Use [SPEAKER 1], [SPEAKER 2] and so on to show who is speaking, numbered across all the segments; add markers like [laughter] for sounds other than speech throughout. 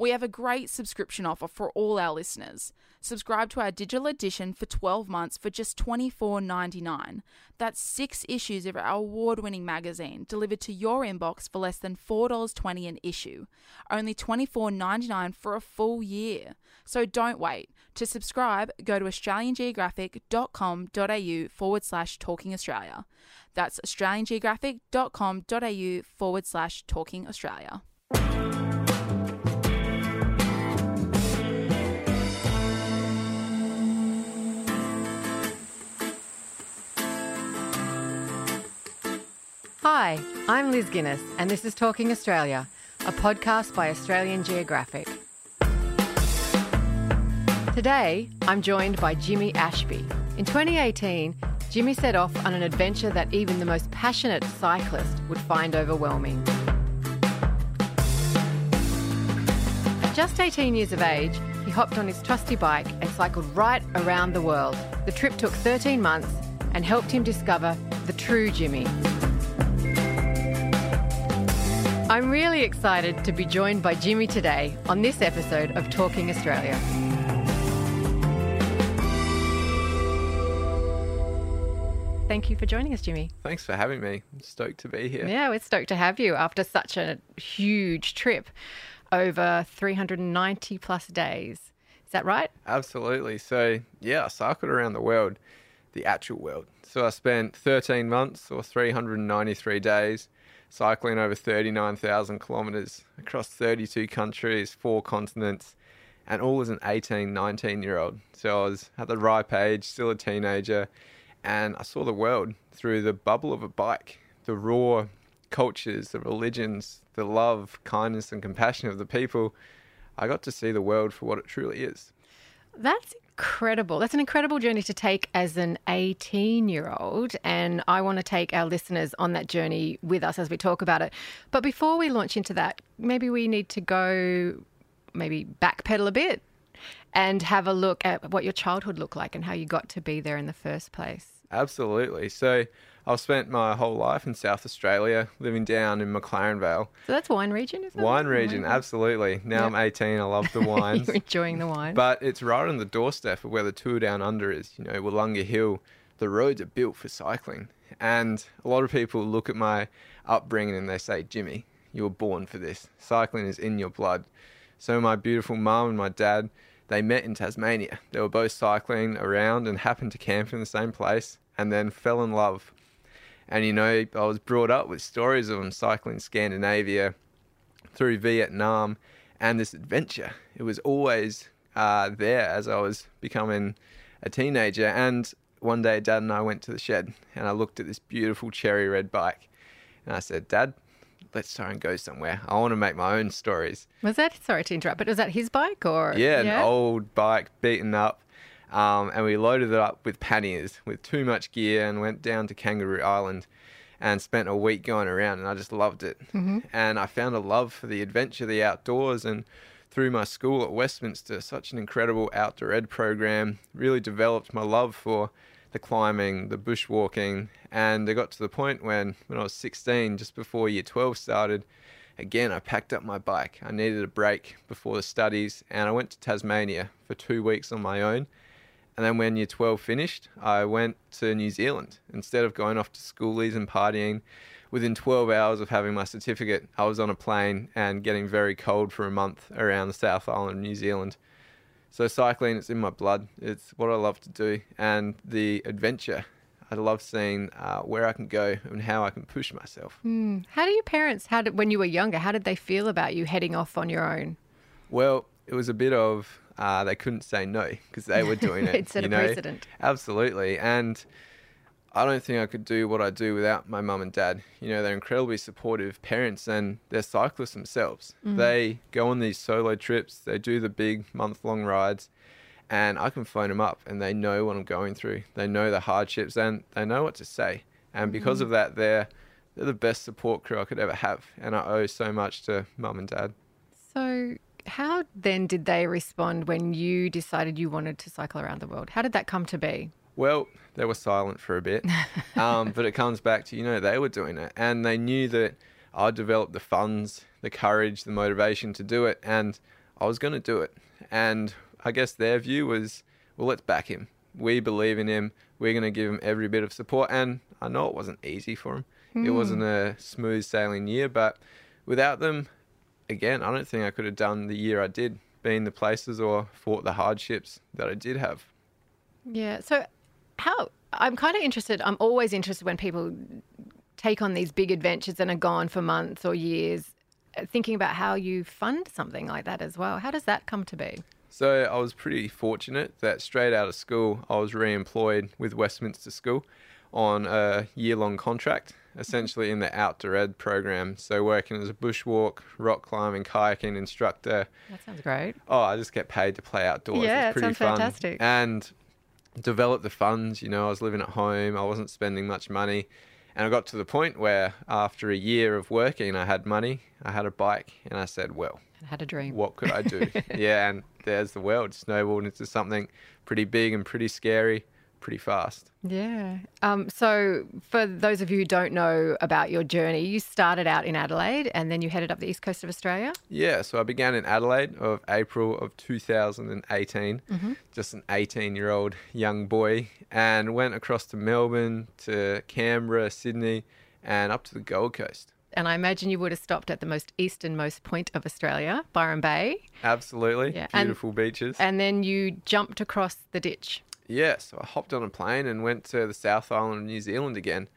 [SPEAKER 1] We have a great subscription offer for all our listeners. Subscribe to our digital edition for 12 months for just $24.99. That's six issues of our award winning magazine delivered to your inbox for less than $4.20 an issue. Only $24.99 for a full year. So don't wait. To subscribe, go to australiangeographic.com.au forward slash talking Australia. That's australiangeographic.com.au forward slash talking Australia.
[SPEAKER 2] Hi, I'm Liz Guinness, and this is Talking Australia, a podcast by Australian Geographic. Today, I'm joined by Jimmy Ashby. In 2018, Jimmy set off on an adventure that even the most passionate cyclist would find overwhelming. At just 18 years of age, he hopped on his trusty bike and cycled right around the world. The trip took 13 months and helped him discover the true Jimmy. I'm really excited to be joined by Jimmy today on this episode of Talking Australia. Thank you for joining us, Jimmy.
[SPEAKER 3] Thanks for having me. I'm stoked to be here.
[SPEAKER 2] Yeah, we're stoked to have you after such a huge trip over 390 plus days. Is that right?
[SPEAKER 3] Absolutely. So, yeah, I cycled around the world, the actual world. So, I spent 13 months or 393 days cycling over 39,000 kilometers across 32 countries, four continents, and all as an 18, 19 year old. So, I was at the ripe age, still a teenager and I saw the world through the bubble of a bike, the raw cultures, the religions, the love, kindness, and compassion of the people. I got to see the world for what it truly is.
[SPEAKER 2] That's incredible. That's an incredible journey to take as an 18 year old. And I want to take our listeners on that journey with us as we talk about it. But before we launch into that, maybe we need to go, maybe backpedal a bit and have a look at what your childhood looked like and how you got to be there in the first place.
[SPEAKER 3] Absolutely. So I've spent my whole life in South Australia, living down in McLaren Vale.
[SPEAKER 2] So that's wine region, isn't it?
[SPEAKER 3] Wine region, absolutely. Now. I'm 18. I love the [laughs] wines.
[SPEAKER 2] You're enjoying the wine.
[SPEAKER 3] But it's right on the doorstep of where the tour down under is. You know, Willunga Hill. The roads are built for cycling, and a lot of people look at my upbringing and they say, "Jimmy, you were born for this. Cycling is in your blood." So my beautiful mum and my dad they met in Tasmania. They were both cycling around and happened to camp in the same place and then fell in love. And you know, I was brought up with stories of them cycling Scandinavia through Vietnam and this adventure. It was always uh, there as I was becoming a teenager. And one day, Dad and I went to the shed and I looked at this beautiful cherry red bike. And I said, Dad, let's try and go somewhere. I want to make my own stories.
[SPEAKER 2] Was that sorry to interrupt, but was that his bike or
[SPEAKER 3] yeah, yeah? an old bike beaten up. Um, and we loaded it up with panniers with too much gear and went down to Kangaroo Island and spent a week going around and I just loved it. Mm-hmm. And I found a love for the adventure, the outdoors and through my school at Westminster, such an incredible outdoor ed program, really developed my love for the climbing, the bushwalking, and it got to the point when, when I was 16, just before year 12 started, again, I packed up my bike. I needed a break before the studies, and I went to Tasmania for two weeks on my own. And then when year 12 finished, I went to New Zealand. Instead of going off to schoolies and partying, within 12 hours of having my certificate, I was on a plane and getting very cold for a month around the South Island of New Zealand. So cycling, it's in my blood. It's what I love to do, and the adventure. I love seeing uh, where I can go and how I can push myself.
[SPEAKER 2] Mm. How do your parents, how did, when you were younger, how did they feel about you heading off on your own?
[SPEAKER 3] Well, it was a bit of uh, they couldn't say no because they were [laughs] doing it.
[SPEAKER 2] it set a know? precedent.
[SPEAKER 3] Absolutely, and I don't think I could do what I do without my mum and dad. You know, they're incredibly supportive parents and they're cyclists themselves. Mm. They go on these solo trips, they do the big month long rides, and I can phone them up and they know what I'm going through. They know the hardships and they know what to say. And because mm. of that, they're, they're the best support crew I could ever have. And I owe so much to mum and dad.
[SPEAKER 2] So, how then did they respond when you decided you wanted to cycle around the world? How did that come to be?
[SPEAKER 3] Well, they were silent for a bit, [laughs] um, but it comes back to you know they were doing it, and they knew that I developed the funds, the courage, the motivation to do it, and I was going to do it. And I guess their view was, well, let's back him. We believe in him. We're going to give him every bit of support. And I know it wasn't easy for him. Mm. It wasn't a smooth sailing year, but without them, again, I don't think I could have done the year I did, been the places or fought the hardships that I did have.
[SPEAKER 2] Yeah. So, how I'm kind of interested. I'm always interested when people take on these big adventures and are gone for months or years. Uh, thinking about how you fund something like that as well. How does that come to be?
[SPEAKER 3] So I was pretty fortunate that straight out of school, I was re-employed with Westminster School on a year-long contract, essentially in the outdoor ed program. So working as a bushwalk, rock climbing, kayaking instructor.
[SPEAKER 2] That sounds great.
[SPEAKER 3] Oh, I just get paid to play outdoors.
[SPEAKER 2] Yeah,
[SPEAKER 3] it's pretty
[SPEAKER 2] it sounds
[SPEAKER 3] fun.
[SPEAKER 2] fantastic.
[SPEAKER 3] And develop the funds. You know, I was living at home. I wasn't spending much money. And I got to the point where after a year of working, I had money, I had a bike, and I said, well,
[SPEAKER 2] I had a dream.
[SPEAKER 3] What could I do? [laughs] yeah, and there's the world snowballed into something pretty big and pretty scary pretty fast.
[SPEAKER 2] Yeah. Um, so, for those of you who don't know about your journey, you started out in Adelaide and then you headed up the east coast of Australia?
[SPEAKER 3] Yeah. So, I began in Adelaide of April of 2018, mm-hmm. just an 18 year old young boy, and went across to Melbourne, to Canberra, Sydney, and up to the Gold Coast.
[SPEAKER 2] And I imagine you would have stopped at the most easternmost point of Australia, Byron Bay.
[SPEAKER 3] Absolutely. Yeah. Beautiful
[SPEAKER 2] and,
[SPEAKER 3] beaches.
[SPEAKER 2] And then you jumped across the ditch.
[SPEAKER 3] Yeah, so I hopped on a plane and went to the South Island of New Zealand again,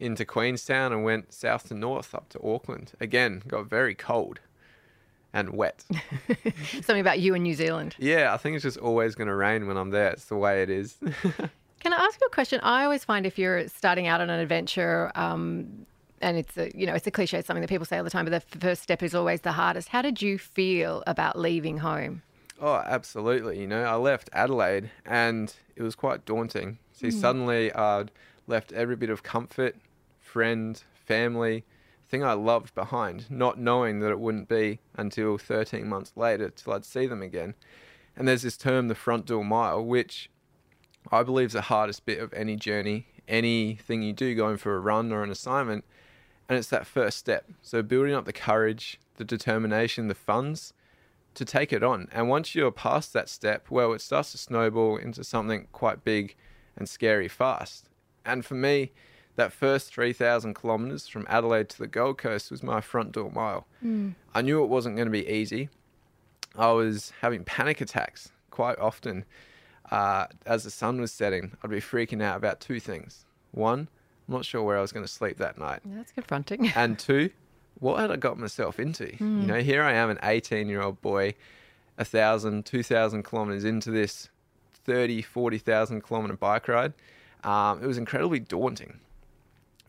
[SPEAKER 3] into Queenstown and went south to north up to Auckland. Again, got very cold and wet. [laughs] [laughs]
[SPEAKER 2] Something about you and New Zealand.
[SPEAKER 3] Yeah, I think it's just always going to rain when I'm there. It's the way it is. [laughs]
[SPEAKER 2] Can I ask you a question? I always find if you're starting out on an adventure, um, and it's a you know it's a cliche, it's something that people say all the time, but the first step is always the hardest. How did you feel about leaving home?
[SPEAKER 3] Oh, absolutely. You know, I left Adelaide and it was quite daunting. See, mm. suddenly I'd left every bit of comfort, friend, family, thing I loved behind, not knowing that it wouldn't be until 13 months later till I'd see them again. And there's this term, the front door mile, which I believe is the hardest bit of any journey, anything you do going for a run or an assignment. And it's that first step. So building up the courage, the determination, the funds to take it on. And once you're past that step, well, it starts to snowball into something quite big and scary fast. And for me, that first 3,000 kilometres from Adelaide to the Gold Coast was my front door mile. Mm. I knew it wasn't going to be easy. I was having panic attacks quite often. Uh, as the sun was setting, I'd be freaking out about two things. One, I'm not sure where I was going to sleep that night.
[SPEAKER 2] That's confronting. [laughs]
[SPEAKER 3] and two, what had I got myself into? Mm. You hmm. know, here I am, an 18 year old boy, a thousand, two thousand kilometers into this 30, 40,000 kilometer bike ride. Um, it was incredibly daunting.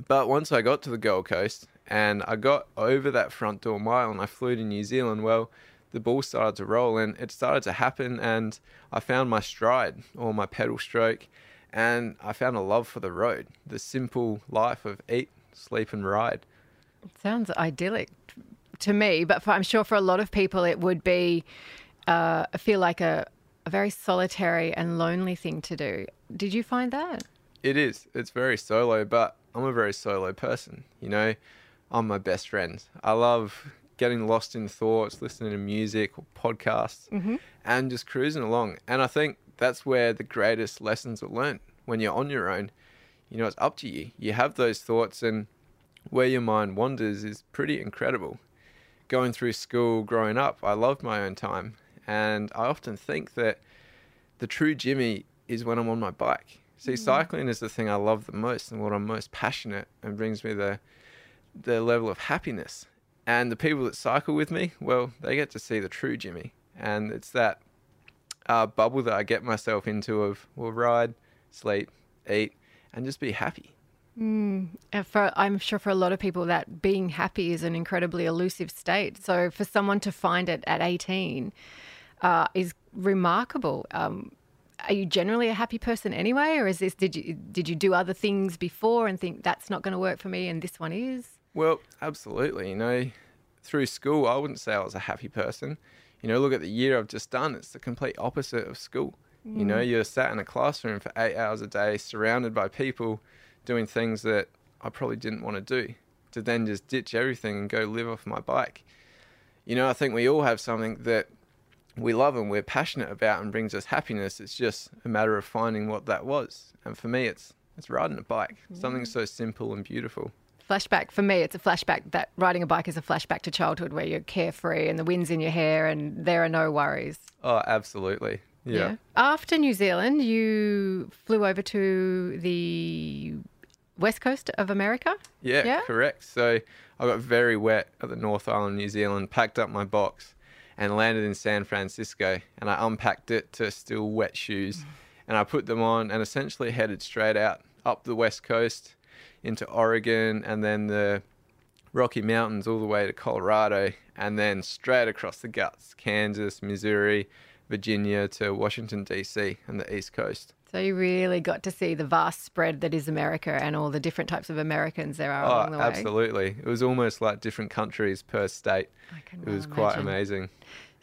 [SPEAKER 3] But once I got to the Gold Coast and I got over that front door mile and I flew to New Zealand, well, the ball started to roll and it started to happen and I found my stride or my pedal stroke and I found a love for the road, the simple life of eat, sleep and ride.
[SPEAKER 2] It sounds idyllic to me, but for, I'm sure for a lot of people it would be uh, feel like a, a very solitary and lonely thing to do. Did you find that?
[SPEAKER 3] It is. It's very solo, but I'm a very solo person. You know, I'm my best friend. I love getting lost in thoughts, listening to music or podcasts, mm-hmm. and just cruising along. And I think that's where the greatest lessons are learned when you're on your own. You know, it's up to you. You have those thoughts, and where your mind wanders is pretty incredible. Going through school, growing up, I loved my own time, and I often think that the true Jimmy is when I'm on my bike. See, mm. cycling is the thing I love the most and what I'm most passionate and brings me the the level of happiness. And the people that cycle with me, well, they get to see the true Jimmy, and it's that uh, bubble that I get myself into of well, ride, sleep, eat, and just be happy.
[SPEAKER 2] Mm, for, I'm sure for a lot of people that being happy is an incredibly elusive state. So for someone to find it at 18 uh, is remarkable. Um, are you generally a happy person anyway, or is this did you did you do other things before and think that's not going to work for me and this one is?
[SPEAKER 3] Well, absolutely. You know, through school, I wouldn't say I was a happy person. You know, look at the year I've just done. It's the complete opposite of school. Mm. You know, mm. you're sat in a classroom for eight hours a day, surrounded by people doing things that I probably didn't want to do, to then just ditch everything and go live off my bike. You know, I think we all have something that we love and we're passionate about and brings us happiness. It's just a matter of finding what that was. And for me, it's it's riding a bike, mm. something so simple and beautiful.
[SPEAKER 2] Flashback for me, it's a flashback that riding a bike is a flashback to childhood where you're carefree and the wind's in your hair and there are no worries.
[SPEAKER 3] Oh, absolutely. Yeah.
[SPEAKER 2] After New Zealand, you flew over to the west coast of America.
[SPEAKER 3] Yeah,
[SPEAKER 2] Yeah?
[SPEAKER 3] correct. So I got very wet at the North Island, New Zealand, packed up my box and landed in San Francisco. And I unpacked it to still wet shoes and I put them on and essentially headed straight out up the west coast into Oregon and then the Rocky Mountains all the way to Colorado and then straight across the guts, Kansas, Missouri, Virginia to Washington, D.C. and the East Coast.
[SPEAKER 2] So you really got to see the vast spread that is America and all the different types of Americans there are oh, along the
[SPEAKER 3] Oh,
[SPEAKER 2] way.
[SPEAKER 3] absolutely. It was almost like different countries per state.
[SPEAKER 2] I can
[SPEAKER 3] It was quite amazing.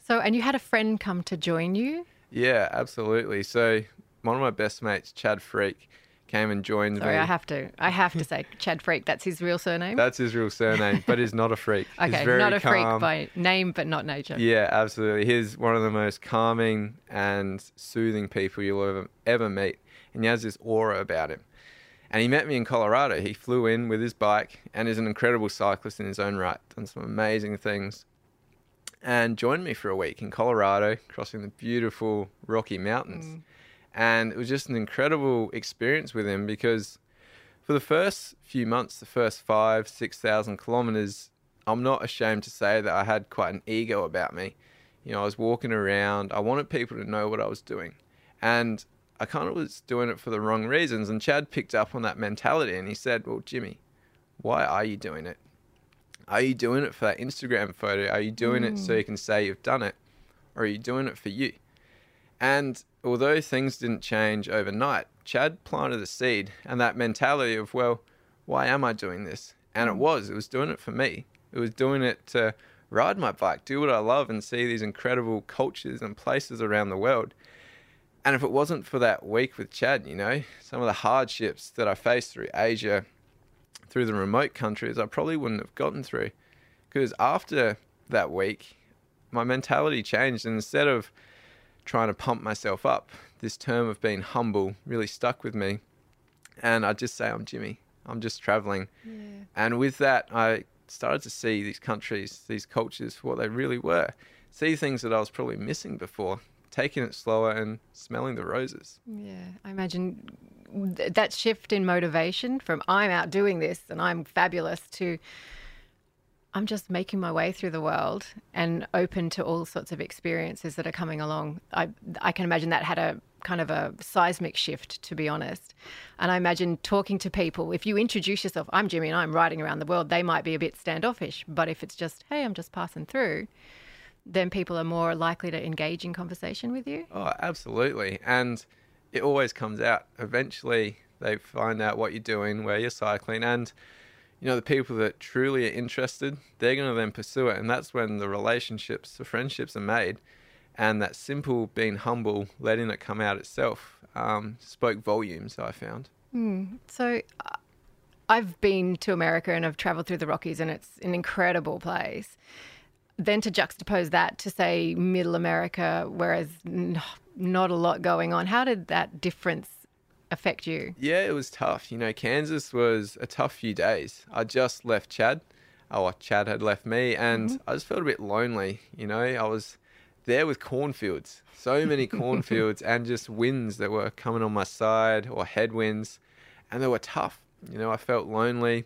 [SPEAKER 2] So, and you had a friend come to join you.
[SPEAKER 3] Yeah, absolutely. So one of my best mates, Chad Freak, came and joined
[SPEAKER 2] Sorry,
[SPEAKER 3] me.
[SPEAKER 2] I have to. I have to say, Chad Freak. That's his real surname.
[SPEAKER 3] That's his real surname, but he's not a freak. [laughs]
[SPEAKER 2] okay,
[SPEAKER 3] he's very
[SPEAKER 2] not a freak by name, but not nature.
[SPEAKER 3] Yeah, absolutely. He's one of the most calming and soothing people you'll ever, ever meet. And he has this aura about him. And he met me in Colorado. He flew in with his bike and is an incredible cyclist in his own right. Done some amazing things. And joined me for a week in Colorado, crossing the beautiful Rocky Mountains. Mm. And it was just an incredible experience with him because for the first few months, the first five, 6,000 kilometers, I'm not ashamed to say that I had quite an ego about me. You know, I was walking around, I wanted people to know what I was doing. And I kind of was doing it for the wrong reasons. And Chad picked up on that mentality and he said, Well, Jimmy, why are you doing it? Are you doing it for that Instagram photo? Are you doing it so mm. you can say you've done it? Or are you doing it for you? And although things didn't change overnight, Chad planted a seed and that mentality of, well, why am I doing this? And it mm. was, it was doing it for me. It was doing it to ride my bike, do what I love, and see these incredible cultures and places around the world. And if it wasn't for that week with Chad, you know, some of the hardships that I faced through Asia, through the remote countries, I probably wouldn't have gotten through. Because after that week, my mentality changed. And instead of trying to pump myself up, this term of being humble really stuck with me. And I just say, I'm Jimmy. I'm just traveling. And with that, I started to see these countries, these cultures for what they really were. See things that I was probably missing before, taking it slower and smelling the roses.
[SPEAKER 2] Yeah, I imagine th- that shift in motivation from I'm out doing this and I'm fabulous to I'm just making my way through the world and open to all sorts of experiences that are coming along. I I can imagine that had a kind of a seismic shift, to be honest. And I imagine talking to people, if you introduce yourself, I'm Jimmy and I'm riding around the world, they might be a bit standoffish. But if it's just, hey, I'm just passing through, then people are more likely to engage in conversation with you.
[SPEAKER 3] Oh, absolutely. And it always comes out. Eventually, they find out what you're doing, where you're cycling, and you know the people that truly are interested, they're going to then pursue it, and that's when the relationships, the friendships are made, and that simple being humble, letting it come out itself, um, spoke volumes. I found.
[SPEAKER 2] So uh, I've been to America and I've traveled through the Rockies and it's an incredible place. Then to juxtapose that to say middle America, whereas n- not a lot going on, how did that difference affect you?
[SPEAKER 3] Yeah, it was tough. You know, Kansas was a tough few days. I just left Chad. Oh, Chad had left me, and mm-hmm. I just felt a bit lonely. You know, I was there with cornfields, so many [laughs] cornfields, and just winds that were coming on my side or headwinds, and they were tough. You know, I felt lonely.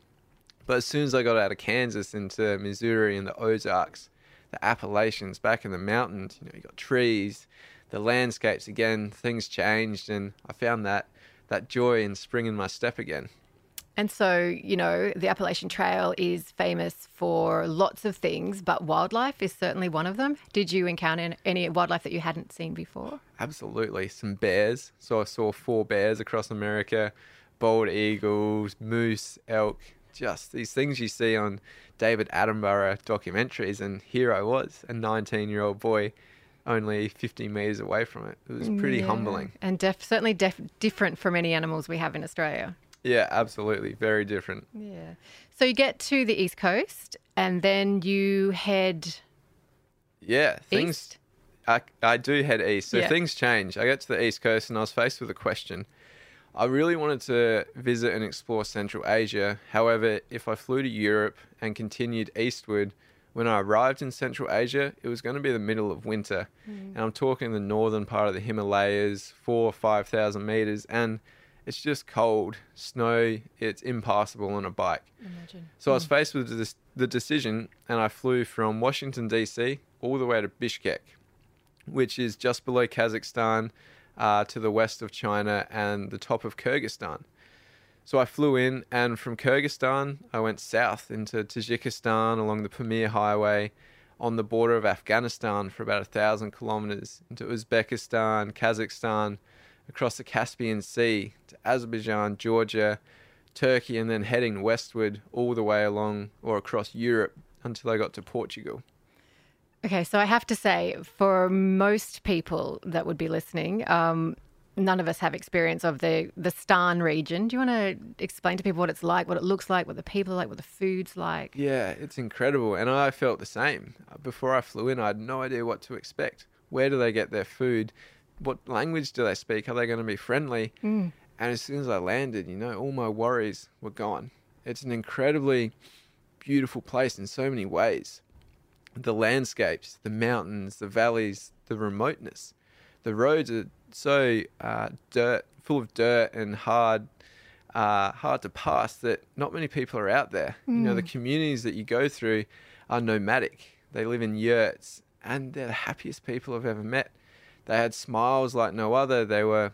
[SPEAKER 3] But as soon as I got out of Kansas into Missouri and the Ozarks, the Appalachians, back in the mountains, you know, you got trees, the landscapes again, things changed, and I found that that joy and spring in my step again.
[SPEAKER 2] And so, you know, the Appalachian Trail is famous for lots of things, but wildlife is certainly one of them. Did you encounter any wildlife that you hadn't seen before?
[SPEAKER 3] Absolutely, some bears. So I saw four bears across America, bald eagles, moose, elk, just these things you see on David Attenborough documentaries. And here I was, a 19 year old boy, only 50 meters away from it. It was pretty
[SPEAKER 2] Yeah.
[SPEAKER 3] humbling.
[SPEAKER 2] And def- certainly def- different from any animals we have in Australia.
[SPEAKER 3] Yeah, absolutely, very different.
[SPEAKER 2] Yeah. So you get to the East Coast and then you head
[SPEAKER 3] Yeah, things
[SPEAKER 2] east.
[SPEAKER 3] I, I do head east. So
[SPEAKER 1] Yeah.
[SPEAKER 3] things change. I get to the east coast and I was faced with a question. I really wanted to visit and explore Central Asia. However, if I flew to Europe and continued eastward, when I arrived in Central Asia, it was going to be the middle of winter. And I'm talking the northern part of the Himalayas, four or 5,000 meters, and it's just cold, snow, it's impassable on a bike.
[SPEAKER 2] Imagine.
[SPEAKER 3] So I was faced with this, the decision, and I flew from Washington, D.C., all the way to Bishkek, which is just below Kazakhstan, uh, to the west of China, and the top of Kyrgyzstan. So I flew in, and from Kyrgyzstan, I went south into Tajikistan along the Pamir Highway on the border of Afghanistan for about a thousand kilometers into Uzbekistan, Kazakhstan, across the Caspian Sea to Azerbaijan, Georgia, Turkey, and then heading westward all the way along or across Europe until I got to Portugal.
[SPEAKER 2] Okay, so I have to say, for most people that would be listening, um, none of us have experience of the the Stan region. Do you want to explain to people what it's like, what it looks like, what the people are like, what the food's like?
[SPEAKER 3] Yeah, it's incredible. And I felt the same. Before I flew in, I had no idea what to expect. Where do they get their food? What language do they speak? Are they going to be friendly? Mm. And as soon as I landed, you know, all my worries were gone. It's an incredibly beautiful place in so many ways. The landscapes, the mountains, the valleys, the remoteness. The roads are so uh, dirt, full of dirt and hard, uh, hard to pass that not many people are out there. You know, the communities that you go through are nomadic. They live in yurts, and they're the happiest people I've ever met. They had smiles like no other. They were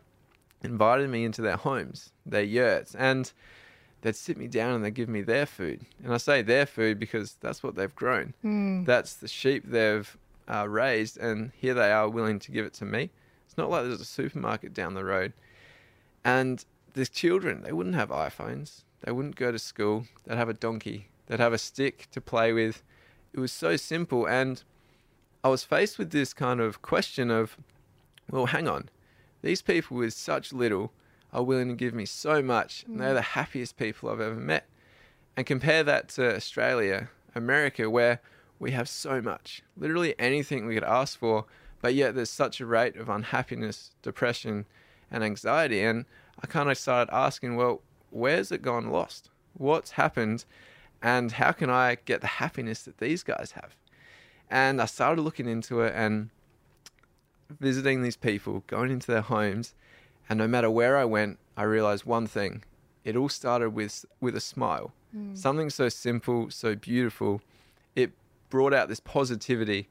[SPEAKER 3] invited me into their homes, their yurts, and they'd sit me down and they'd give me their food. And I say their food because that's what they've grown. That's the sheep they've uh, raised, and here they are willing to give it to me. It's not like there's a supermarket down the road. And the children, they wouldn't have iPhones. They wouldn't go to school. They'd have a donkey. They'd have a stick to play with. It was so simple. And I was faced with this kind of question of, well, hang on. These people with such little are willing to give me so much, and they're mm. the happiest people I've ever met. And compare that to Australia, America, where we have so much, literally anything we could ask for, but yet there's such a rate of unhappiness, depression, and anxiety. And I kind of started asking, well, where's it gone lost? What's happened? And how can I get the happiness that these guys have? And I started looking into it and visiting these people, going into their homes, and no matter where I went, I realized one thing. It all started with with a smile. Hmm. Something so simple, so beautiful. It brought out this positivity,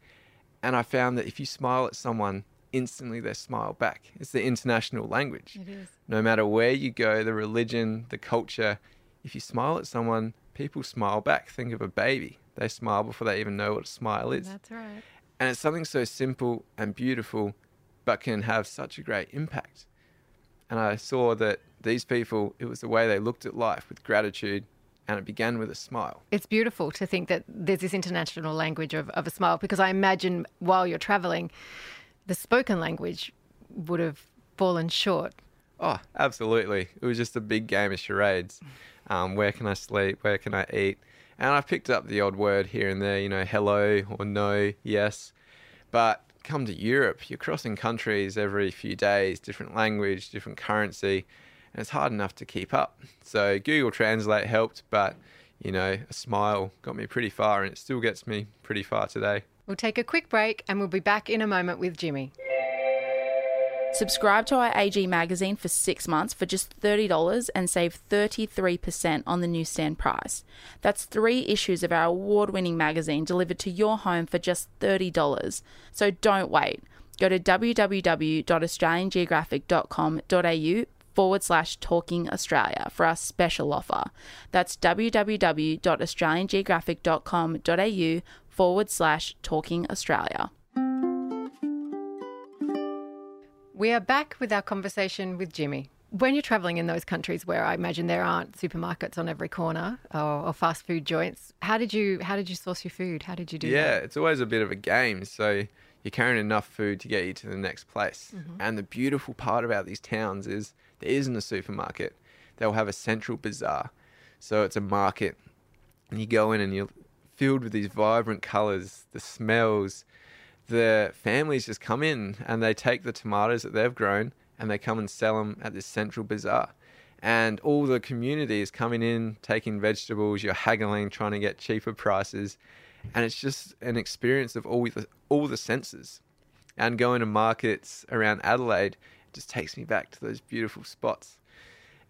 [SPEAKER 3] and I found that if you smile at someone, instantly they smile back. It's the international language.
[SPEAKER 2] It is.
[SPEAKER 3] No matter where you go, the religion, the culture, if you smile at someone, people smile back. Think of a baby. They smile before they even know what a smile is.
[SPEAKER 2] That's right.
[SPEAKER 3] And it's something so simple and beautiful, but can have such a great impact. And I saw that these people, it was the way they looked at life with gratitude, and it began with a smile.
[SPEAKER 2] It's beautiful to think that there's this international language of, of a smile because I imagine while you're traveling, the spoken language would have fallen short.
[SPEAKER 3] Oh, absolutely. It was just a big game of charades. Um, where can I sleep? Where can I eat? And I picked up the odd word here and there, you know, hello or no, yes. But come to Europe, you're crossing countries every few days, different language, different currency, and it's hard enough to keep up. So Google Translate helped, but, you know, a smile got me pretty far, and it still gets me pretty far today.
[SPEAKER 2] We'll take a quick break and we'll be back in a moment with Jimmy.
[SPEAKER 1] Subscribe to our AG magazine for six months for just $30 and save 33% on the newsstand price. That's three issues of our award winning magazine delivered to your home for just $30. So don't wait. Go to www.australiangeographic.com.au forward slash talking Australia for our special offer. That's www.australiangeographic.com.au forward slash talking Australia.
[SPEAKER 2] We are back with our conversation with Jimmy. When you're traveling in those countries where I imagine there aren't supermarkets on every corner or, or fast food joints, how did you how did you source your food? How did you do
[SPEAKER 3] yeah,
[SPEAKER 2] that?
[SPEAKER 3] it's always a bit of a game. So you're carrying enough food to get you to the next place.
[SPEAKER 2] Mm-hmm.
[SPEAKER 3] And the beautiful part about these towns is isn't a supermarket. They'll have a central bazaar. So it's a market. And you go in and you're filled with these vibrant colors, the smells, the families just come in and they take the tomatoes that they've grown and they come and sell them at this central bazaar. And all the community is coming in, taking vegetables, you're haggling, trying to get cheaper prices. And it's just an experience of all the, all the senses. And going to markets around Adelaide just takes me back to those beautiful spots.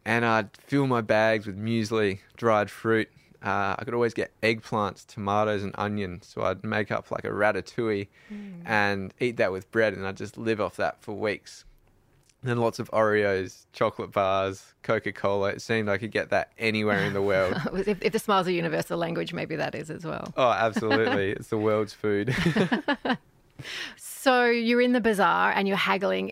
[SPEAKER 3] And I'd fill my bags with muesli, dried fruit. Uh, I could always get eggplants, tomatoes, and onion. So I'd make up like a ratatouille and eat that with bread, and I'd just live off that for weeks. Then lots of Oreos, chocolate bars, Coca Cola. It seemed I could get that anywhere in the [laughs] world.
[SPEAKER 2] if, if the smile's a universal language, maybe that is as well.
[SPEAKER 3] Oh, absolutely. [laughs] it's the world's food. [laughs]
[SPEAKER 2] So you're in the bazaar and you're haggling.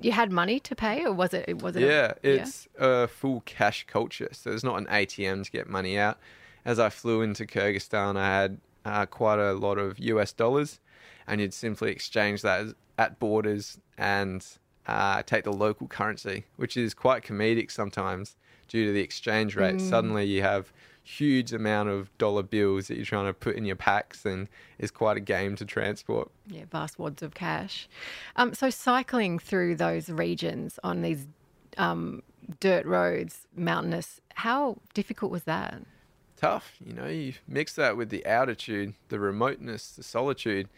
[SPEAKER 2] You had money to pay, or was it? Was it?
[SPEAKER 3] yeah, it's a full cash culture. So there's not an ATM to get money out. As I flew into Kyrgyzstan, I had uh, quite a lot of US dollars, and you'd simply exchange that at borders and uh, take the local currency, which is quite comedic sometimes due to the exchange rate. Suddenly you have huge amount of dollar bills that you're trying to put in your packs, and it's quite a game to transport.
[SPEAKER 2] Yeah, vast wads of cash. Um, so cycling through those regions on these um, dirt roads, mountainous, how difficult was that?
[SPEAKER 3] tough. You know, you mix that with the altitude, the remoteness, the solitude,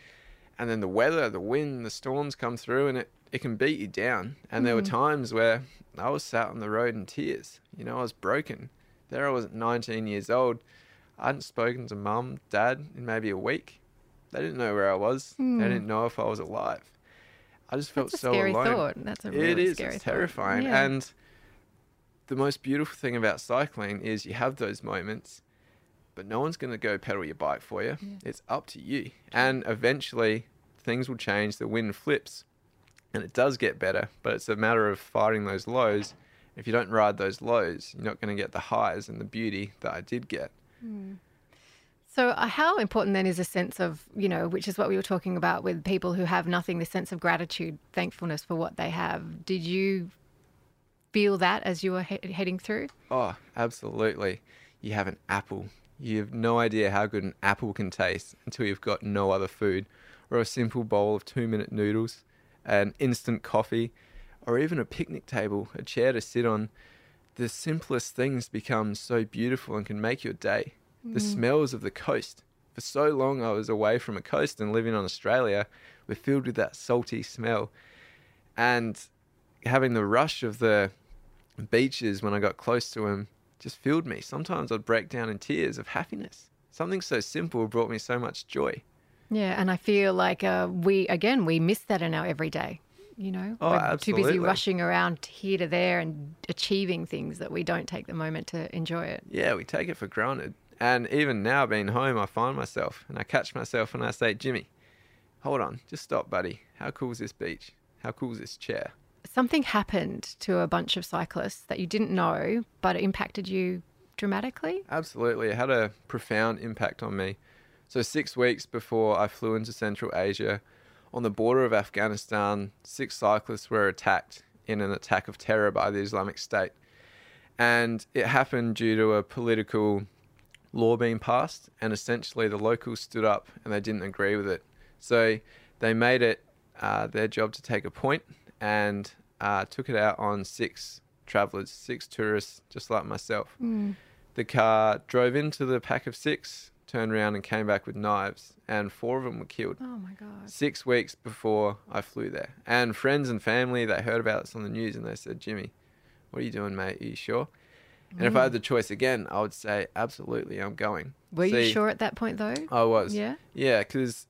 [SPEAKER 3] and then the weather, the wind, the storms come through, and it, it can beat you down. And there were times where I was sat on the road in tears. You know, I was broken. There I was at 19 years old. I hadn't spoken to mum, dad in maybe a week. They didn't know where I was. They hmm. didn't know if I was alive. I just felt
[SPEAKER 2] That's a
[SPEAKER 3] so
[SPEAKER 2] scary
[SPEAKER 3] alone.
[SPEAKER 2] thought. That's a really
[SPEAKER 3] It is.
[SPEAKER 2] scary
[SPEAKER 3] It's
[SPEAKER 2] thought.
[SPEAKER 3] terrifying.
[SPEAKER 2] Yeah.
[SPEAKER 3] And the most beautiful thing about cycling is you have those moments, but no one's going to go pedal your bike for you. It's up to you. And eventually, things will change. The wind flips, and it does get better. But it's a matter of fighting those lows. If you don't ride those lows, you're not going to get the highs and the beauty that I did get.
[SPEAKER 2] So, uh, how important then is a sense of, you know, which is what we were talking about with people who have nothing, the sense of gratitude, thankfulness for what they have. Did you feel that as you were he- heading through?
[SPEAKER 3] Oh, absolutely. You have an apple. You have no idea how good an apple can taste until you've got no other food, or a simple bowl of two minute noodles, an instant coffee, or even a picnic table, a chair to sit on. The simplest things become so beautiful and can make your day. The smells of the coast. For so long, I was away from a coast and living on Australia. We're filled with that salty smell. And having the rush of the beaches when I got close to them just filled me. Sometimes I'd break down in tears of happiness. Something so simple brought me so much joy.
[SPEAKER 2] Yeah, and I feel like uh, we, again, we miss that in our everyday. You know,
[SPEAKER 3] Oh,
[SPEAKER 2] we're too busy rushing around here to there and achieving things that we don't take the moment to enjoy it.
[SPEAKER 3] Yeah, we take it for granted. And even now, being home, I find myself and I catch myself and I say, Jimmy, hold on, just stop, buddy. How cool is this beach? How cool is this chair?
[SPEAKER 2] Something happened to a bunch of cyclists that you didn't know, but it impacted you dramatically.
[SPEAKER 3] Absolutely. It had a profound impact on me. So, six weeks before I flew into Central Asia, on the border of Afghanistan, six cyclists were attacked in an attack of terror by the Islamic State. And it happened due to a political law being passed, and essentially the locals stood up and they didn't agree with it. So, they made it uh, their job to take a point and uh, took it out on six travelers, six tourists, just like myself the car drove into the pack of six, turned around and came back with knives, and four of them were killed.
[SPEAKER 2] Oh my God.
[SPEAKER 3] Six weeks before I flew there. And friends and family, they heard about this on the news and they said, Jimmy, what are you doing, mate? Are you sure? And if I had the choice again, I would say, absolutely, I'm going.
[SPEAKER 2] Were you sure at that point though?
[SPEAKER 3] I was.
[SPEAKER 2] Yeah?
[SPEAKER 3] Yeah, because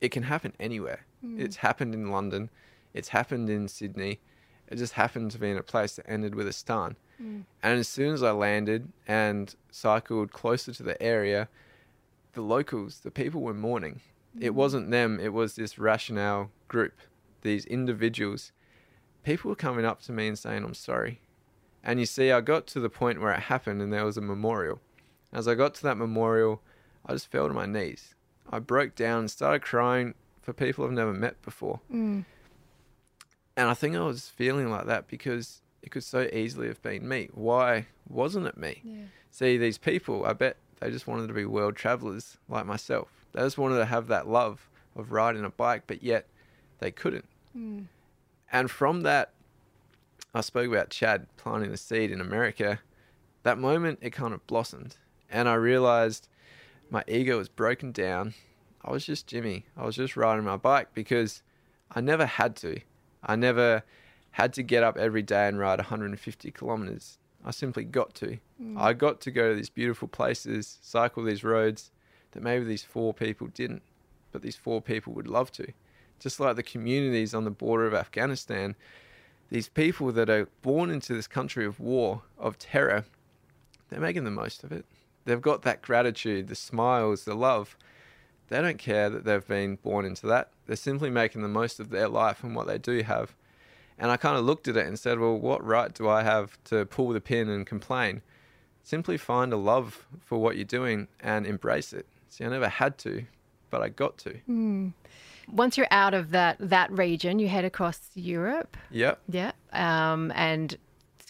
[SPEAKER 3] it can happen anywhere. Hmm. It's happened in London. It's happened in Sydney. It just happened to be in a place that ended with a stun. Hmm. And as soon as I landed and cycled closer to the area, the locals, the people were mourning. It wasn't them, it was this rationale group, these individuals. People were coming up to me and saying, I'm sorry. And you see, I got to the point where it happened and there was a memorial. As I got to that memorial, I just fell to my knees. I broke down and started crying for people I've never met before.
[SPEAKER 2] Mm.
[SPEAKER 3] And I think I was feeling like that because it could so easily have been me. Why wasn't it me?
[SPEAKER 2] Yeah.
[SPEAKER 3] See, these people, I bet they just wanted to be world travelers like myself. They just wanted to have that love of riding a bike, but yet they couldn't. Hmm. And from that, I spoke about Chad planting the seed in America. That moment, it kind of blossomed. And I realized my ego was broken down. I was just Jimmy. I was just riding my bike because I never had to. I never had to get up every day and ride 150 kilometers. I simply got to. Mm. I got to go to these beautiful places, cycle these roads that maybe these four people didn't, but these four people would love to. Just like the communities on the border of Afghanistan, these people that are born into this country of war, of terror, they're making the most of it. They've got that gratitude, the smiles, the love. They don't care that they've been born into that. They're simply making the most of their life and what they do have. And I kind of looked at it and said, well, what right do I have to pull the pin and complain? Simply find a love for what you're doing and embrace it. See, I never had to, but I got to.
[SPEAKER 2] Once you're out of that that region, you head across Europe.
[SPEAKER 3] Yep.
[SPEAKER 2] Yeah. Um, and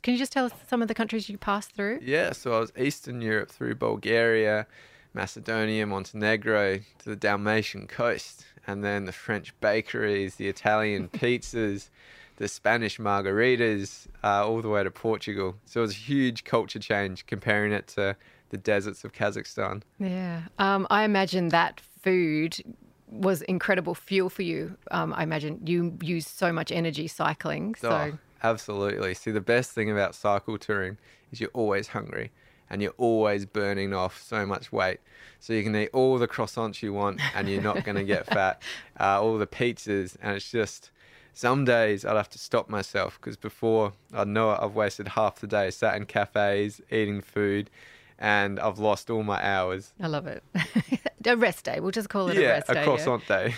[SPEAKER 2] can you just tell us some of the countries you passed through?
[SPEAKER 3] Yeah, so I was Eastern Europe through Bulgaria, Macedonia, Montenegro to the Dalmatian coast, and then the French bakeries, the Italian [laughs] pizzas, the Spanish margaritas, uh, all the way to Portugal. So it was a huge culture change comparing it to the deserts of Kazakhstan.
[SPEAKER 2] Yeah. Um, I imagine that food was incredible fuel for you. Um, I imagine you use so much energy cycling. So
[SPEAKER 3] Oh, absolutely. See, the best thing about cycle touring is you're always hungry and you're always burning off so much weight. So you can eat all the croissants you want and you're not going to get [laughs] fat, uh, all the pizzas. And it's just some days I'd have to stop myself because before I'd know it, I've wasted half the day sat in cafes eating food and I've lost all my hours.
[SPEAKER 2] I love it. [laughs] a rest day. We'll just call it a
[SPEAKER 3] yeah,
[SPEAKER 2] rest
[SPEAKER 3] a
[SPEAKER 2] day. yeah?
[SPEAKER 3] croissant day.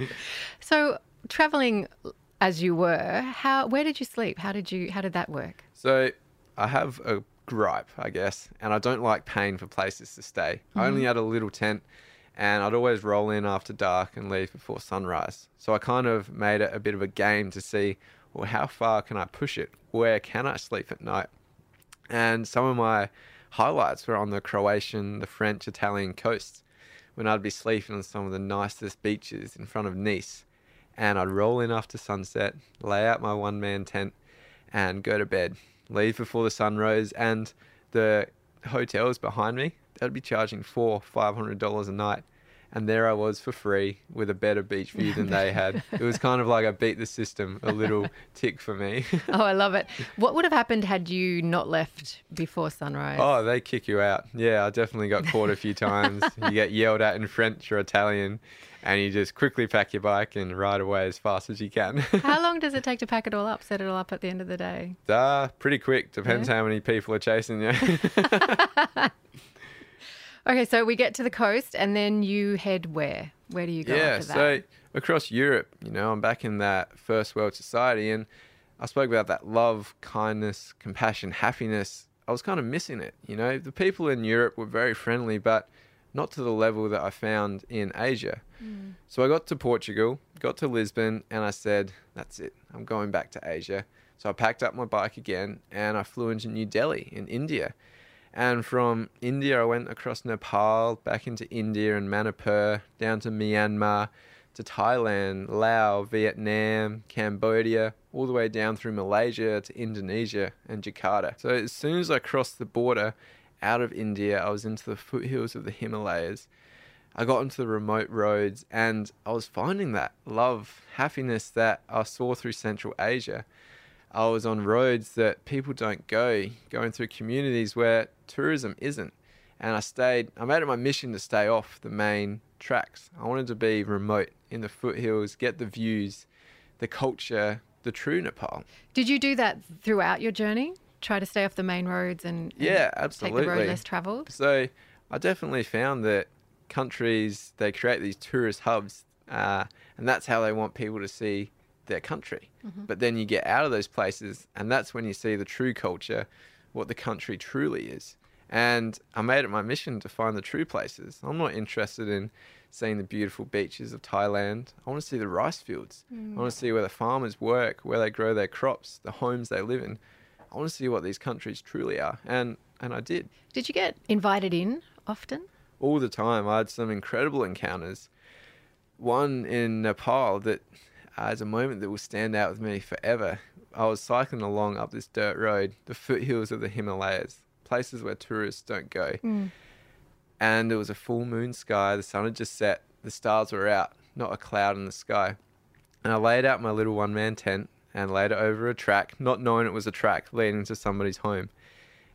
[SPEAKER 3] [laughs] [laughs]
[SPEAKER 2] So traveling as you were, how where did you sleep? How did you how did that work?
[SPEAKER 3] So I have a gripe, I guess, and I don't like paying for places to stay. I only mm-hmm. had a little tent, and I'd always roll in after dark and leave before sunrise. So I kind of made it a bit of a game to see, well, how far can I push it? Where can I sleep at night? And some of my highlights were on the Croatian, the French, Italian coasts when I'd be sleeping on some of the nicest beaches in front of Nice. And I'd roll in after sunset, lay out my one man tent, and go to bed. Leave before the sun rose, and the hotels behind me, they'd be charging four, five hundred dollars a night. And there I was for free with a better beach view than they had. It was kind of like I beat the system a little [laughs] tick for me.
[SPEAKER 2] Oh, I love it. What would have happened had you not left before sunrise?
[SPEAKER 3] Oh, they kick you out. Yeah, I definitely got caught a few [laughs] times. You get yelled at in French or Italian, and you just quickly pack your bike and ride away as fast as you can.
[SPEAKER 2] How [laughs] long does it take to pack it all up, set it all up at the end of the day?
[SPEAKER 3] uh, pretty quick. Depends how many people are chasing you.
[SPEAKER 2] Okay, so we get to the coast and then you head where? Where do you go
[SPEAKER 3] yeah,
[SPEAKER 2] after that?
[SPEAKER 3] so across Europe, you know, I'm back in that first world society, and I spoke about that love, kindness, compassion, happiness. I was kind of missing it. You know, the people in Europe were very friendly, but not to the level that I found in Asia. Mm. So I got to Portugal, got to Lisbon, and I said, that's it. I'm going back to Asia. So I packed up my bike again and I flew into New Delhi in India. And from India, I went across Nepal, back into India and Manipur, down to Myanmar, to Thailand, Laos, Vietnam, Cambodia, all the way down through Malaysia to Indonesia and Jakarta. So as soon as I crossed the border out of India, I was into the foothills of the Himalayas. I got into the remote roads and I was finding that love, happiness that I saw through Central Asia. I was on roads that people don't go, going through communities where tourism isn't. And I stayed, I made it my mission to stay off the main tracks. I wanted to be remote in the foothills, get the views, the culture, the true Nepal.
[SPEAKER 2] Did you do that throughout your journey? Try to stay off the main roads and, and
[SPEAKER 3] Yeah,
[SPEAKER 2] take the road less travelled?
[SPEAKER 3] So I definitely found that countries they create these tourist hubs, uh, and that's how they want people to see their country. But then you get out of those places, and that's when you see the true culture, what the country truly is. And I made it my mission to find the true places. I'm not interested in seeing the beautiful beaches of Thailand. I want to see the rice fields. I want to see where the farmers work, where they grow their crops, the homes they live in. I want to see what these countries truly are. And and I did
[SPEAKER 2] Did you get invited in often?
[SPEAKER 3] all the time. I had some incredible encounters. one in Nepal that uh, is a moment that will stand out with me forever. I was cycling along up this dirt road, the foothills of the Himalayas, places where tourists don't go.
[SPEAKER 2] Mm.
[SPEAKER 3] And it was a full moon sky. The sun had just set. The stars were out, not a cloud in the sky. And I laid out my little one man tent and laid it over a track, not knowing it was a track leading to somebody's home.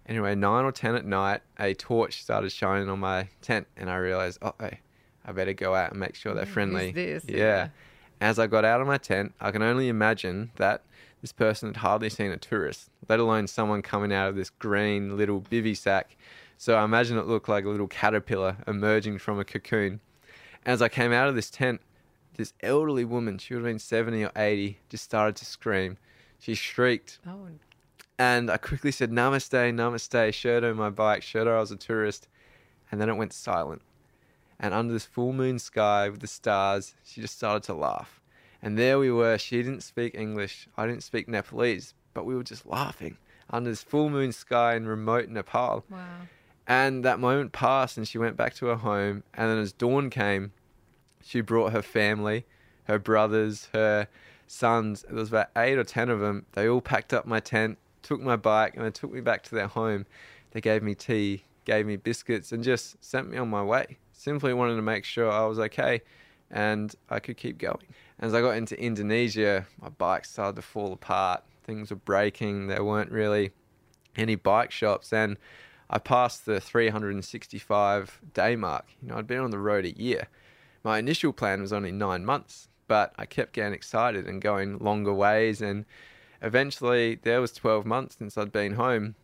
[SPEAKER 3] Anyway, nine or ten at night, a torch started shining on my tent, and I realized, oh, I better go out and make sure they're friendly.
[SPEAKER 2] This?
[SPEAKER 3] Yeah.
[SPEAKER 2] Yeah.
[SPEAKER 3] As I got out of my tent, I can only imagine that this person had hardly seen a tourist, let alone someone coming out of this green little bivy sack. So I imagine it looked like a little caterpillar emerging from a cocoon. As I came out of this tent, this elderly woman, she would have been 70 or 80, just started to scream. She shrieked,
[SPEAKER 2] Oh,
[SPEAKER 3] and I quickly said, Namaste, Namaste, showed her my bike, showed her I was a tourist, and then it went silent. And under this full moon sky with the stars, she just started to laugh. And there we were. She didn't speak English. I didn't speak Nepalese, but we were just laughing under this full moon sky in remote Nepal.
[SPEAKER 2] wow.
[SPEAKER 3] And that moment passed, and she went back to her home. And then as dawn came, she brought her family, her brothers, her sons. There was about eight or ten of them. They all packed up my tent, took my bike, and they took me back to their home. They gave me tea, gave me biscuits, and just sent me on my way. Simply wanted to make sure I was okay and I could keep going. As I got into Indonesia, my bike started to fall apart. Things were breaking. There weren't really any bike shops, and I passed the 365 day mark. You know, I'd been on the road a year. My initial plan was only nine months, but I kept getting excited and going longer ways. And eventually, there was 12 months since I'd been home,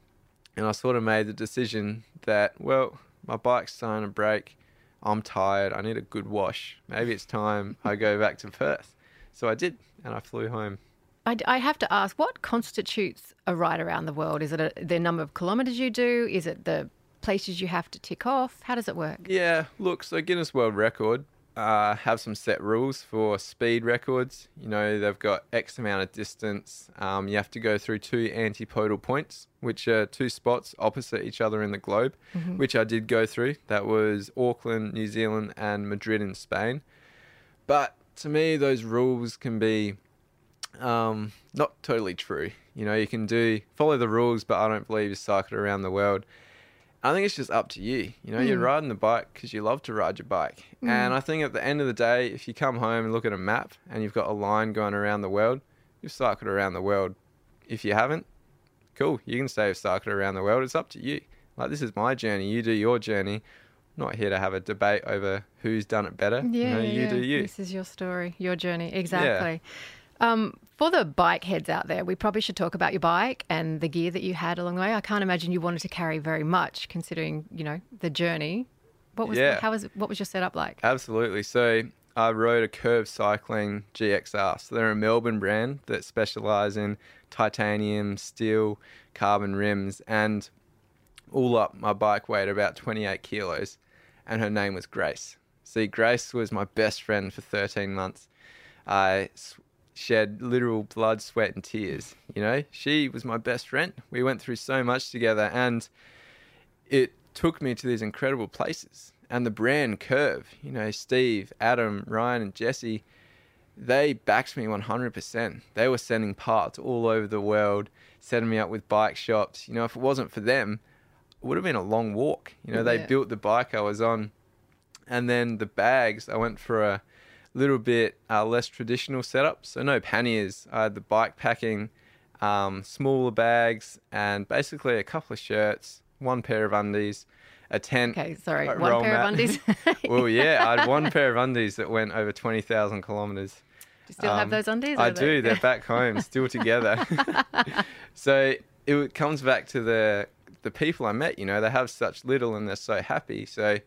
[SPEAKER 3] and I sort of made the decision that, well, my bike's starting to break. I'm tired. I need a good wash. Maybe it's time I go back to Perth. So I did, and I flew home.
[SPEAKER 2] I, I have to ask, what constitutes a ride around the world? Is it a, the number of kilometres you do? Is it the places you have to tick off? How does it work?
[SPEAKER 3] Yeah, look, so Guinness World Record uh, have some set rules for speed records. You know, they've got X amount of distance. Um, you have to go through two antipodal points, which are two spots opposite each other in the globe, which I did go through. That was Auckland, New Zealand, and Madrid in Spain. But to me, those rules can be um, not totally true. You know, you can do follow the rules, but I don't believe you cycle around the world. I think it's just up to you. You know, you're
[SPEAKER 2] Mm.
[SPEAKER 3] riding the bike because you love to ride your bike. And I think at the end of the day, if you come home and look at a map and you've got a line going around the world, you've cycled around the world. If you haven't, cool. You can say you've cycled around the world. It's up to you. Like, this is my journey. You do your journey. I'm not here to have a debate over who's done it better.
[SPEAKER 2] Yeah,
[SPEAKER 3] you know, you
[SPEAKER 2] yeah.
[SPEAKER 3] do you.
[SPEAKER 2] This is your story, your journey. Exactly. Um, for the bike heads out there, we probably should talk about your bike and the gear that you had along the way. I can't imagine you wanted to carry very much, considering you know the journey. What was
[SPEAKER 3] Yeah.
[SPEAKER 2] how was what was your setup like?
[SPEAKER 3] Absolutely. So I rode a Curve Cycling GXR. So they're a Melbourne brand that specialise in titanium, steel, carbon rims, and all up, my bike weighed about 28 kilos, and her name was Grace. See, Grace was my best friend for 13 months. I shed literal blood, sweat, and tears. You know, she was my best friend. We went through so much together, and it took me to these incredible places. And the brand Curve, you know, Steve, Adam, Ryan, and Jesse, they backed me 100%. They were sending parts all over the world, setting me up with bike shops. You know, if it wasn't for them, it would have been a long walk. You know, they
[SPEAKER 2] Yeah.
[SPEAKER 3] built the bike I was on. And then the bags, I went for a little bit uh, less traditional setup. So no panniers. I had the bike packing, um, smaller bags, and basically a couple of shirts, one pair of undies, a tent.
[SPEAKER 2] Okay, sorry, one pair of undies. [laughs]
[SPEAKER 3] well, yeah, I had one pair of undies that went over 20,000 kilometers.
[SPEAKER 2] Do you still have
[SPEAKER 3] Um,
[SPEAKER 2] those undies?
[SPEAKER 3] I
[SPEAKER 2] they-
[SPEAKER 3] do. They're back home, still [laughs] together. [laughs] so it comes back to the the people I met. You know, they have such little and they're so happy. So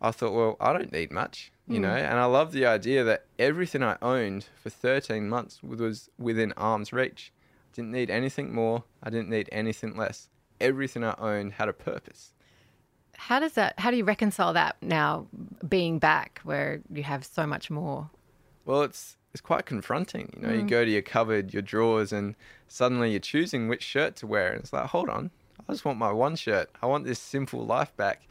[SPEAKER 3] I thought, well, I don't need much. You hmm. know, and I love the idea that everything I owned for 13 months was within arm's reach. I didn't need anything more. I didn't need anything less. Everything I owned had a purpose.
[SPEAKER 2] How does that? How do you reconcile that now, being back where you have so much more?
[SPEAKER 3] Well, it's it's quite confronting. You know, you hmm. go to your cupboard, your drawers, and suddenly you're choosing which shirt to wear, and it's like, hold on, I just want my one shirt. I want this simple life back.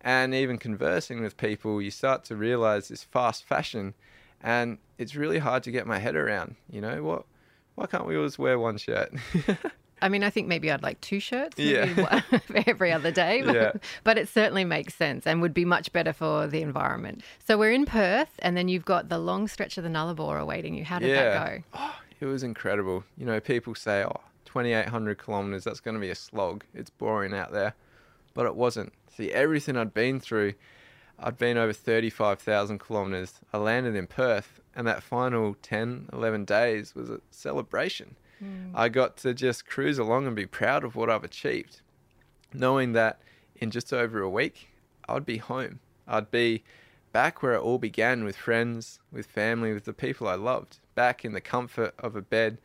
[SPEAKER 3] And even conversing with people, you start to realize this fast fashion, and it's really hard to get my head around. You know what? Why can't we always wear one shirt? [laughs]
[SPEAKER 2] I mean, I think maybe I'd like two shirts
[SPEAKER 3] Yeah. [laughs]
[SPEAKER 2] one every other day, but,
[SPEAKER 3] Yeah.
[SPEAKER 2] but it certainly makes sense and would be much better for the environment. So we're in Perth, and then you've got the long stretch of the Nullarbor awaiting you. How did that go?
[SPEAKER 3] Oh, it was incredible. You know, people say, oh, 2,800 kilometers, that's going to be a slog. It's boring out there. But it wasn't. See, everything I'd been through, I'd been over 35,000 kilometers. I landed in Perth, and that final 10, 11 days was a celebration. Hmm. I got to just cruise along and be proud of what I've achieved, knowing that in just over a week, I'd be home. I'd be back where it all began with friends, with family, with the people I loved, back in the comfort of a bed,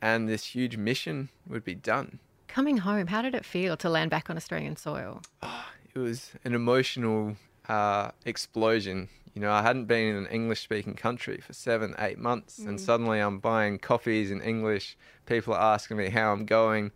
[SPEAKER 3] and this huge mission would be done.
[SPEAKER 2] Coming home, how did it feel to land back on Australian soil?
[SPEAKER 3] It was an emotional uh, explosion. You know, I hadn't been in an English speaking country for seven, eight months, and suddenly I'm buying coffees in English. People are asking me how I'm going.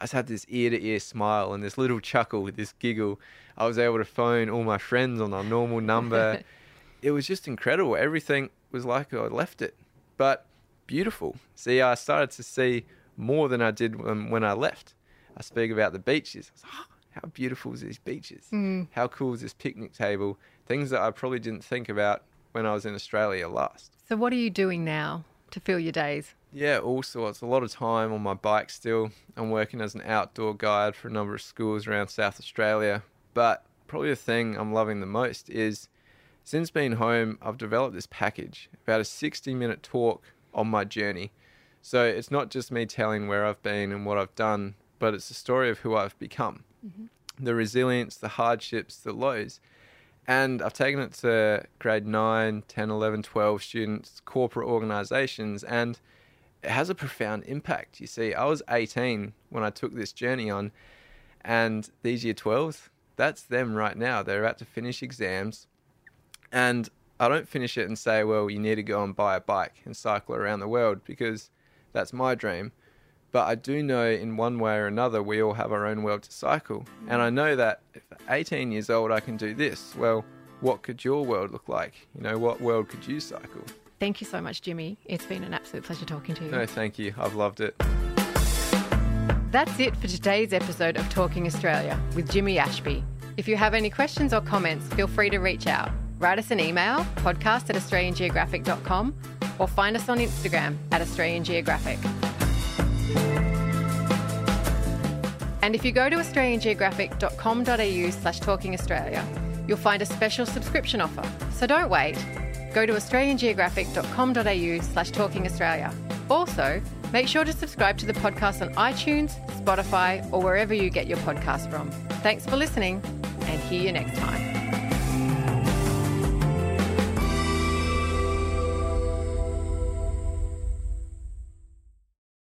[SPEAKER 3] I just had this ear to ear smile and this little chuckle, this giggle. I was able to phone all my friends on our normal number. [laughs] it was just incredible. Everything was like I left it, but beautiful. See, I started to see more than I did when, when I left. I speak about the beaches. I was like, "Oh, how beautiful is these beaches? Hmm. How cool is this picnic table? Things that I probably didn't think about when I was in Australia last.
[SPEAKER 2] So, what are you doing now to fill your days?
[SPEAKER 3] Yeah, all sorts. A lot of time on my bike still. I'm working as an outdoor guide for a number of schools around South Australia. But probably the thing I'm loving the most is since being home, I've developed this package, about a 60 minute talk on my journey. So it's not just me telling where I've been and what I've done, but it's the story of who I've become mm-hmm. the resilience, the hardships, the lows. And I've taken it to grade 9, 10, 11, 12 students, corporate organizations, and it has a profound impact. You see, I was 18 when I took this journey on, and these year 12s, that's them right now. They're about to finish exams, and I don't finish it and say, well, you need to go and buy a bike and cycle around the world because that's my dream. But I do know in one way or another, we all have our own world to cycle. Mm. And I know that if at 18 years old, I can do this. Well, what could your world look like? You know, what world could you cycle?
[SPEAKER 2] Thank you so much, Jimmy. It's been an absolute pleasure talking to you.
[SPEAKER 3] No, thank you. I've loved it.
[SPEAKER 2] That's it for today's episode of Talking Australia with Jimmy Ashby. If you have any questions or comments, feel free to reach out. Write us an email, podcast at australiangeographic.com, or find us on Instagram at Australian Geographic. And if you go to australiangeographic.com.au slash talking Australia, you'll find a special subscription offer. So don't wait. Go to australiangeographic.com.au slash talking Australia. Also, make sure to subscribe to the podcast on iTunes, Spotify, or wherever you get your podcast from. Thanks for listening, and hear you next time.